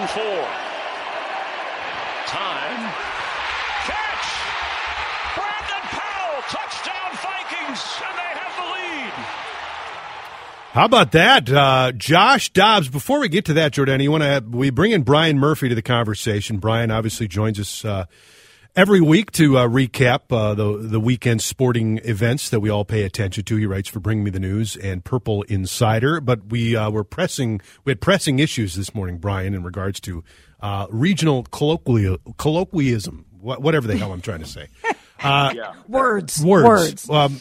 And four. Time. Catch! Brandon Powell! Touchdown Vikings! And they have the lead! How about that, uh, Josh Dobbs? Before we get to that, Jordan, you want to we bring in Brian Murphy to the conversation. Brian obviously joins us uh, every week to uh, recap uh, the the weekend sporting events that we all pay attention to. He writes for Bring Me the News and Purple Insider. But we uh, were pressing we had pressing issues this morning, Brian, in regards to uh, regional colloquial, colloquialism, wha- whatever the hell I'm trying to say. Uh, Words. Words. Um,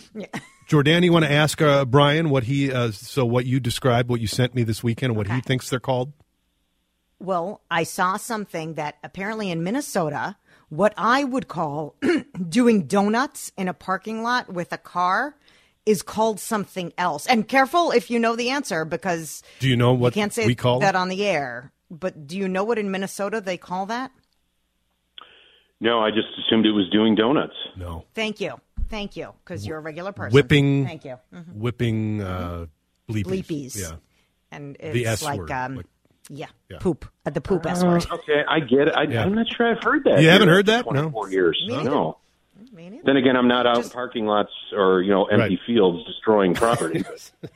Jordan, you want to ask uh, Brian what he uh, so what you described, what you sent me this weekend, and what he thinks they're called? Well, I saw something that apparently in Minnesota, what I would call doing donuts in a parking lot with a car is called something else. And careful if you know the answer because Do you know what you can't say we call that it? on the air. But do you know what in Minnesota they call that? No, I just assumed it was doing donuts. No, Thank you. Thank you because you're a regular person. whipping. Thank you. Mhm. Whipping uh, bleepies. Bleepies. Yeah. And The it's S like, word, um, like- yeah, Yeah. poop. Uh, the poop S word. Okay, I get it. I, Yeah. I'm not sure I've heard that. You here haven't heard after that? No. 24 years. Me. No. Me. Then again, I'm not out in parking lots or you know empty Right. fields destroying property.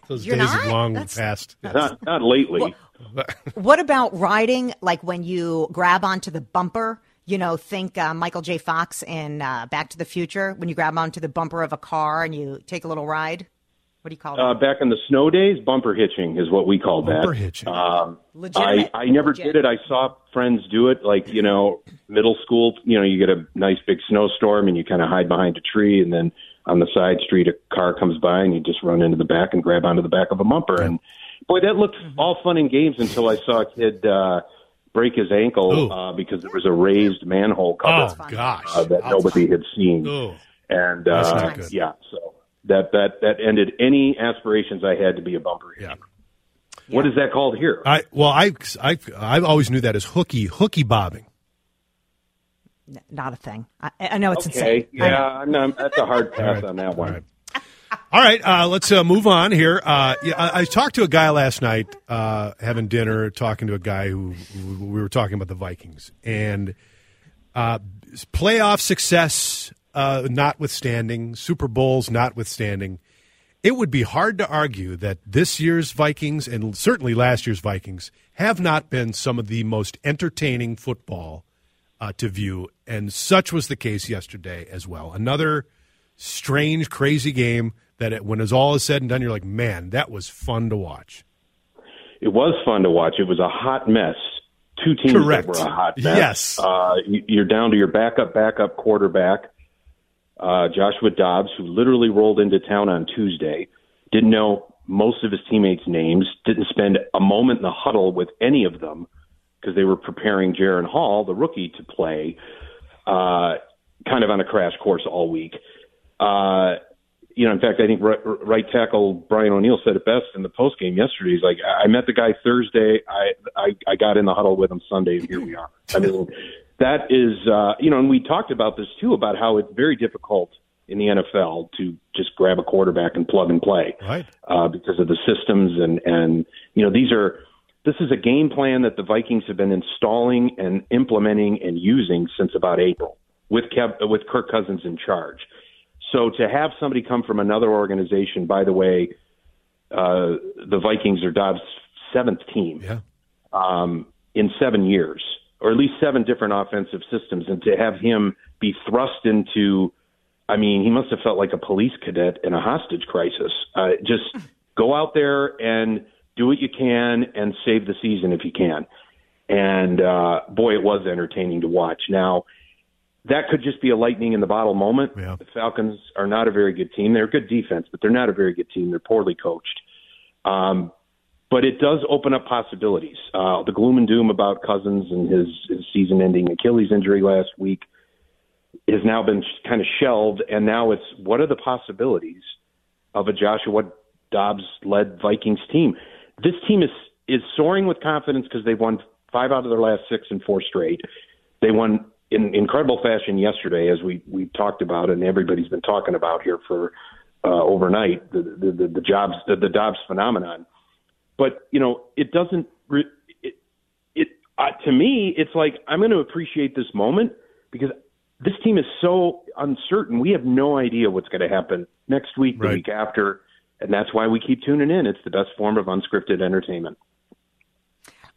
Those You're days not? have long That's- past. not not lately. What about riding? Like when you grab onto the bumper, you know, think uh, Michael J. Fox in uh, Back to the Future when you grab onto the bumper of a car and you take a little ride. What do you call Uh, that? back in the snow days, bumper hitching is what we called that. Bumper hitching. Um, I, Legitimate. I never Legit. did it. I saw friends do it, like you know, middle school. You know, you get a nice big snowstorm and you kind of hide behind a tree, and then on the side street a car comes by and you just run into the back and grab onto the back of a bumper. And boy, that looked Mm-hmm. all fun and games until I saw a kid uh, break his ankle uh, because there was a raised manhole cover Oh gosh. uh, that nobody had seen. Oh. And That's uh, not good. yeah, so that that that ended any aspirations I had to be a bumper hitcher. Yeah. What is that called here? I well, I I I always knew that as hooky hooky bobbing. N- Not a thing. I, I know it's okay, insane. I yeah, know. I'm not, that's a hard pass on that one. right. All right, uh, let's uh, move on here. Uh, yeah, I, I talked to a guy last night, uh, having dinner, talking to a guy who, who we were talking about the Vikings and uh, playoff success uh, notwithstanding, Super Bowls notwithstanding. It would be hard to argue that this year's Vikings and certainly last year's Vikings have not been some of the most entertaining football uh, to view, and such was the case yesterday as well. Another strange, crazy game that it, when it's all is said and done, you're like, man, that was fun to watch. It was fun to watch. It was a hot mess. Two teams Correct. that were a hot mess. Yes. uh, you- you're down to your backup, backup quarterback, uh, Joshua Dobbs, who literally rolled into town on Tuesday. Didn't know most of his teammates' names. Didn't spend a moment in the huddle with any of them because they were preparing Jaren Hall, the rookie, to play. Uh, kind of on a crash course all week. Uh, you know, in fact, I think right, right tackle Brian O'Neill said it best in the post game yesterday. He's like, I met the guy Thursday. I, I I got in the huddle with him Sunday, and here we are. I mean, that is, uh, you know, and we talked about this too about how it's very difficult in the NFL to just grab a quarterback and plug and play Right. uh, because of the systems and and you know these are this is a game plan that the Vikings have been installing and implementing and using since about April with Kev, with Kirk Cousins in charge. So to have somebody come from another organization, by the way, uh, the Vikings are Dobbs' seventh team Yeah. um, in seven years, or at least seven different offensive systems, and to have him be thrust into, I mean, he must have felt like a police cadet in a hostage crisis. Uh, just go out there and do what you can and save the season if you can. And uh, boy, it was entertaining to watch. Now, that could just be a lightning in the bottle moment. Yeah. The Falcons are not a very good team. They're a good defense, but they're not a very good team. They're poorly coached. Um, but it does open up possibilities. Uh, the gloom and doom about Cousins and his, his season-ending Achilles injury last week has now been kind of shelved, and now it's what are the possibilities of a Joshua Dobbs-led Vikings team? This team is is soaring with confidence because they've won five out of their last six and four straight. They won in incredible fashion yesterday, as we we talked about, and everybody's been talking about here for uh, overnight the the, the, the jobs the, the Dobbs phenomenon. But you know, it doesn't. Re- it, it uh, to me, it's like I'm going to appreciate this moment because this team is so uncertain. We have no idea what's going to happen next week, the Right. week after, and that's why we keep tuning in. It's the best form of unscripted entertainment.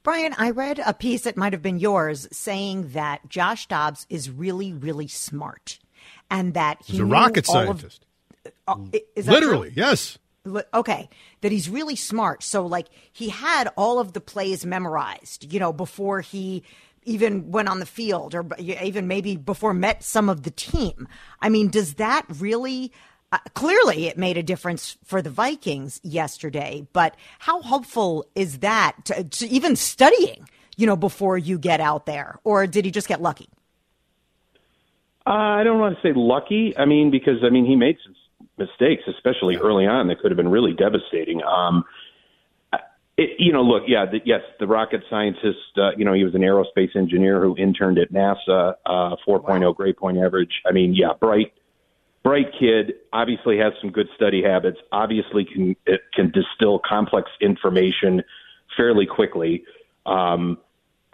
Brian, I read a piece that might have been yours saying that Josh Dobbs is really, really smart, and that He's a rocket all of- scientist. uh, is that true? Literally, yes. Okay that he's really smart. So like he had all of the plays memorized you know before he even went on the field or even maybe before met some of the team. I mean does that really uh, clearly it made a difference for the vikings yesterday but how helpful is that to, to even studying you know before you get out there? Or did he just get lucky? Uh, I don't want to say lucky. I mean, because I mean he made some mistakes, especially early on, that could have been really devastating. Um, it, you know, look, yeah, the, yes, the rocket scientist. Uh, you know, he was an aerospace engineer who interned at NASA. Uh, 4.0 grade point average. I mean, yeah, bright, bright kid. Obviously has some good study habits. Obviously can it can distill complex information fairly quickly. Um,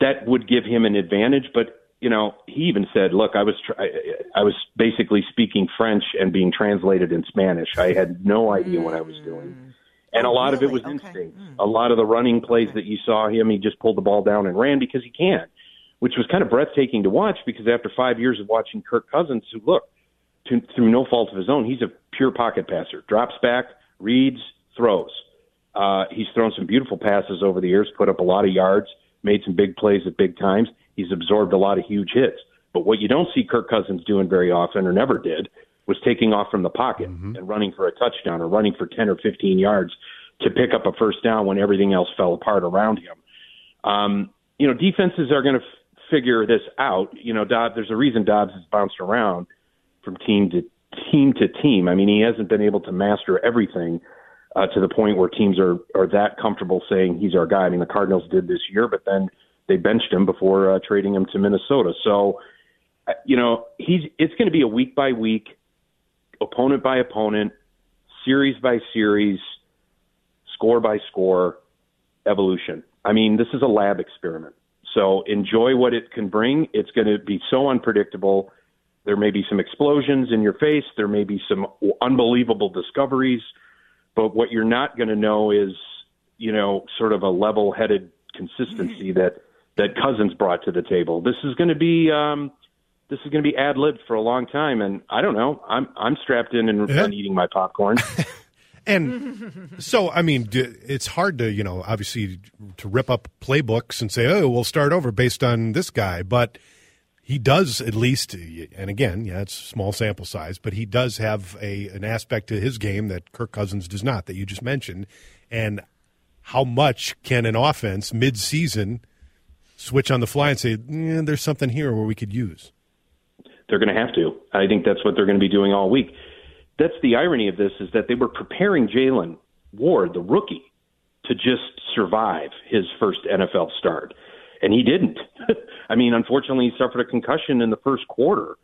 that would give him an advantage, but you know, he even said, "Look, I was tr- I, I was basically speaking French and being translated in Spanish. I had no idea what I was doing." And a lot of it was? Okay. instinct. A lot of the running plays that you saw him, he just pulled the ball down and ran because he can, which was kind of breathtaking to watch because after five years of watching Kirk Cousins, who look, to, through no fault of his own, he's a pure pocket passer. Drops back, reads, throws. Uh, he's thrown some beautiful passes over the years, put up a lot of yards, made some big plays at big times. He's absorbed a lot of huge hits. But what you don't see Kirk Cousins doing very often, or never did, was taking off from the pocket and running for a touchdown or running for 10 or 15 yards to pick up a first down when everything else fell apart around him. Um, you know, defenses are going to f- figure this out. You know, Dobbs, there's a reason Dobbs has bounced around from team to team to team. I mean, he hasn't been able to master everything uh, to the point where teams are are that comfortable saying he's our guy. I mean, the Cardinals did this year, but then they benched him before uh, trading him to Minnesota. So, uh, you know, he's it's going to be a week by week, opponent by opponent, series by series, score by score evolution. I mean, this is a lab experiment. So enjoy what it can bring. It's going to be so unpredictable. There may be some explosions in your face. There may be some unbelievable discoveries. But what you're not going to know is, you know, sort of a level-headed consistency that that Cousins brought to the table. This is going to be um, this is going to be ad lib for a long time, and I don't know. I'm I'm strapped in and, Yeah. and eating my popcorn. And so, I mean, it's hard to, you know, obviously to rip up playbooks and say, oh, we'll start over based on this guy. But he does at least, and again, yeah, it's small sample size, but he does have a an aspect to his game that Kirk Cousins does not, that you just mentioned. And how much can an offense mid-season switch on the fly and say, eh, there's something here where we could use? They're going to have to. I think that's what they're going to be doing all week. That's the irony of this is that they were preparing Jalen Ward, the rookie, to just survive his first NFL start, and he didn't. I mean, unfortunately, he suffered a concussion in the first quarter,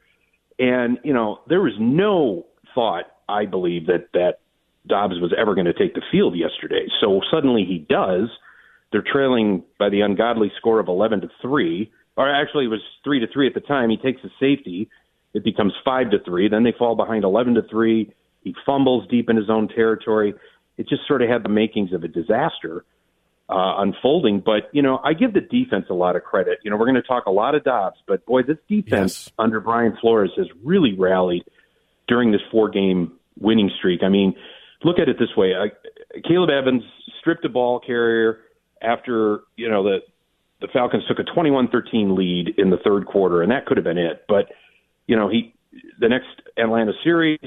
and you know there was no thought, I believe, that that Dobbs was ever going to take the field yesterday. So suddenly he does. They're trailing by the ungodly score of 11 to 3, or actually it was 3 to 3 at the time. He takes a safety. It becomes 5 to 3. Then they fall behind 11 to 3. He fumbles deep in his own territory. It just sort of had the makings of a disaster. uh, unfolding. But you know, I give the defense a lot of credit. You know, we're going to talk a lot of Dobbs, but boy, this defense Yes. under Brian Flores has really rallied during this four-game winning streak. I mean, look at it this way: uh, Akayleb Evans stripped a ball carrier after you know the the Falcons took a 21-13 lead in the third quarter, and that could have been it. But you know, he the next Atlanta series,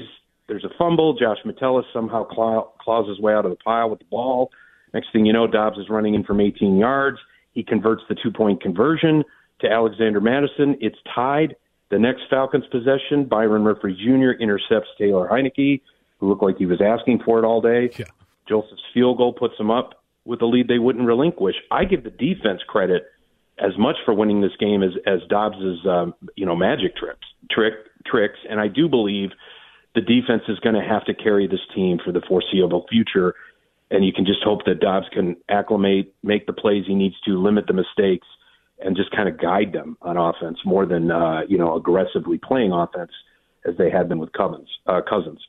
there's a fumble. Josh Metellus somehow claw, claws his way out of the pile with the ball. Next thing you know, Dobbs is running in from 18 yards. He converts the two-point conversion to Alexander Mattison. It's tied. The next Falcons possession, Byron Murphy Jr. intercepts Taylor Heinicke, who looked like he was asking for it all day. Yeah. Joseph's field goal puts them up with a lead they wouldn't relinquish. I give the defense credit as much for winning this game as as Dobbs's um, you know magic tricks trick tricks, and I do believe the defense is going to have to carry this team for the foreseeable future. And you can just hope that Dobbs can acclimate, make the plays he needs to, limit the mistakes, and just kind of guide them on offense more than uh, you know aggressively playing offense as they had been with Cousins. Uh, Cousins.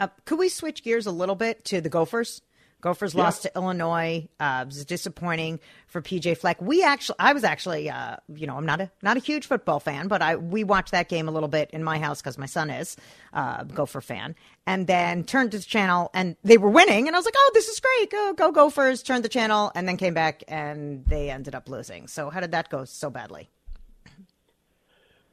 Uh, could we switch gears a little bit to the Gophers? Gophers lost to Illinois. Uh, it was disappointing for PJ Fleck. We actually, I was actually, uh, you know, I'm not a not a huge football fan, but I we watched that game a little bit in my house because my son is uh, a Gopher fan, and then turned to the channel and they were winning, and I was like, oh, this is great, go go Gophers! Turned the channel and then came back and they ended up losing. So how did that go so badly?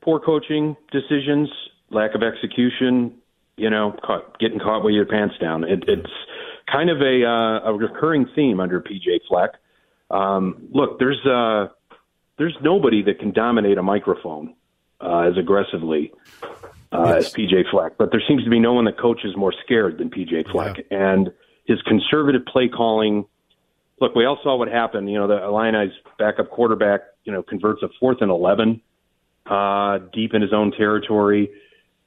Poor coaching decisions, lack of execution. You know, caught, getting caught with your pants down. It, it's kind of a uh, a recurring theme under PJ Fleck. Um, look, there's uh, there's nobody that can dominate a microphone uh, as aggressively uh, as PJ Fleck, but there seems to be no one that coaches more scared than PJ Fleck, and his conservative play calling. Look, we all saw what happened. You know, the Illini's backup quarterback, you know, converts a fourth and eleven uh, deep in his own territory.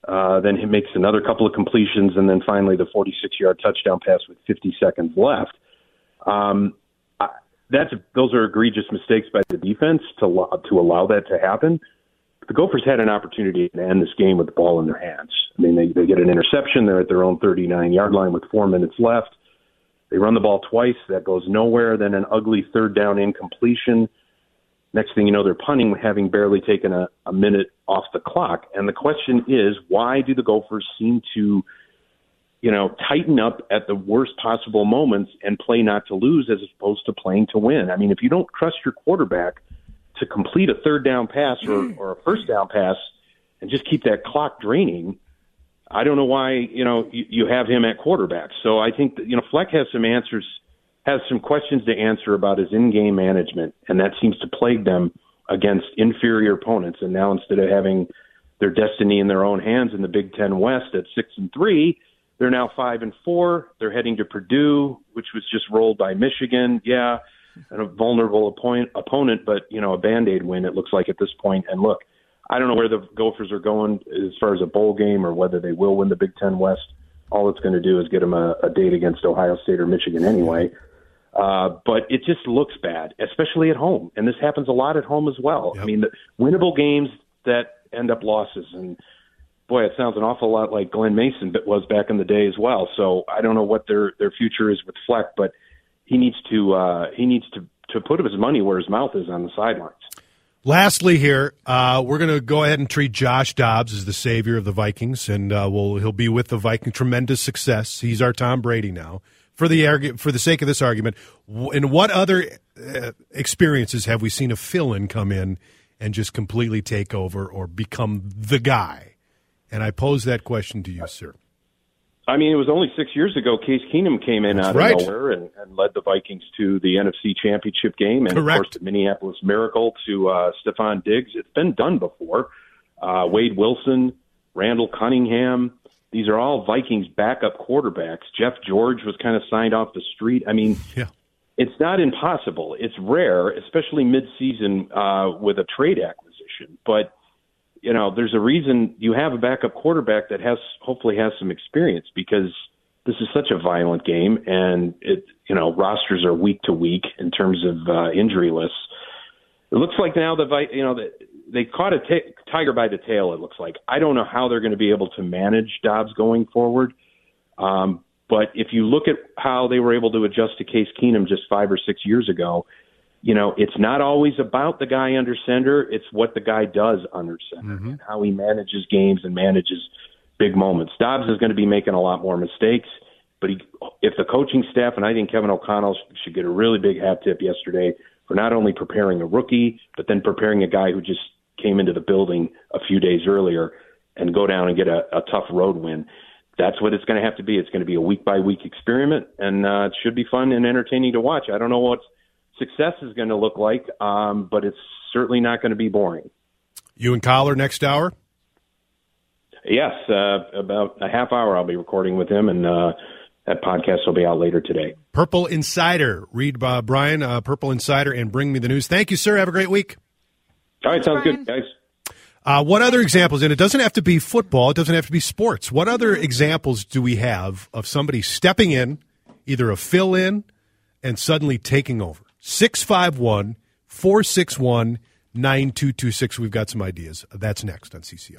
Uh, then he makes another couple of completions, and then finally the 46-yard touchdown pass with 50 seconds left. Um, I, that's those are egregious mistakes by the defense to to allow that to happen. The Gophers had an opportunity to end this game with the ball in their hands. I mean, they, they get an interception. They're at their own 39-yard line with four minutes left. They run the ball twice. That goes nowhere. Then an ugly third down incompletion. Next thing you know, they're punting, having barely taken a, a minute off the clock. And the question is, why do the Gophers seem to, you know, tighten up at the worst possible moments and play not to lose as opposed to playing to win? I mean, if you don't trust your quarterback to complete a third down pass or, mm. or a first down pass and just keep that clock draining, I don't know why, you know, you, you have him at quarterback. So I think that, you know, Fleck has some answers has some questions to answer about his in-game management, and that seems to plague them against inferior opponents. And now instead of having their destiny in their own hands in the Big Ten West at six and three, they're now five and four. They're heading to Purdue, which was just rolled by Michigan. Yeah, and a vulnerable opponent, opponent, but you know a band-aid win. It looks like at this point. And look, I don't know where the Gophers are going as far as a bowl game or whether they will win the Big Ten West. All it's going to do is get them a, a date against Ohio State or Michigan anyway. Uh, but it just looks bad, especially at home. And this happens a lot at home as well. Yep. I mean, the winnable games that end up losses. And boy, it sounds an awful lot like Glen Mason but was back in the day as well. So I don't know what their their future is with Fleck, but he needs to uh, he needs to to put his money where his mouth is on the sidelines. Lastly, here uh, we're going to go ahead and treat Josh Dobbs as the savior of the Vikings, and uh, we'll he'll be with the Viking. Tremendous success. He's our Tom Brady now. For the argu- for the sake of this argument, in what other uh, experiences have we seen a fill-in come in and just completely take over or become the guy? And I pose that question to you, sir. I mean, it was only six years ago. Case Keenum came in That's out right. of nowhere and, and led the Vikings to the NFC Championship game, and Correct. of course, the Minneapolis Miracle to uh, Stefon Diggs. It's been done before. Uh, Wade Wilson, Randall Cunningham. These are all Vikings backup quarterbacks. Jeff George was kind of signed off the street. I mean, Yeah. it's not impossible. It's rare, especially mid-season uh, with a trade acquisition. But you know, there's a reason you have a backup quarterback that has hopefully has some experience because this is such a violent game, and it you know rosters are week to week in terms of uh, injury lists. It looks like now the Vi- you know the, they caught a tiger by the tail. It looks like I don't know how they're going to be able to manage Dobbs going forward. Um, But if you look at how they were able to adjust to Case Keenum just five or six years ago, you know, it's not always about the guy under center. It's what the guy does under center mm-hmm. and how he manages games and manages big moments. Dobbs is going to be making a lot more mistakes, but he, if the coaching staff and I think Kevin O'Connell should get a really big hat tip yesterday for not only preparing a rookie, but then preparing a guy who just came into the building a few days earlier and go down and get a, a tough road win that's what it's going to have to be. It's going to be a week by week experiment, and uh, it should be fun and entertaining to watch. I don't know what success is going to look like, um, but it's certainly not going to be boring. You and Coller next hour? Yes, uh, about a half hour. I'll be recording with him, and uh, that podcast will be out later today. Purple Insider. Read uh, Brian, uh, Purple Insider, and bring me the news. Thank you, sir. Have a great week. All right, sounds good, guys. Uh, what other examples? And it doesn't have to be football. It doesn't have to be sports. What other examples do we have of somebody stepping in, either a fill in, and suddenly taking over? 651 461 9226. We've got some ideas. That's next on CCO.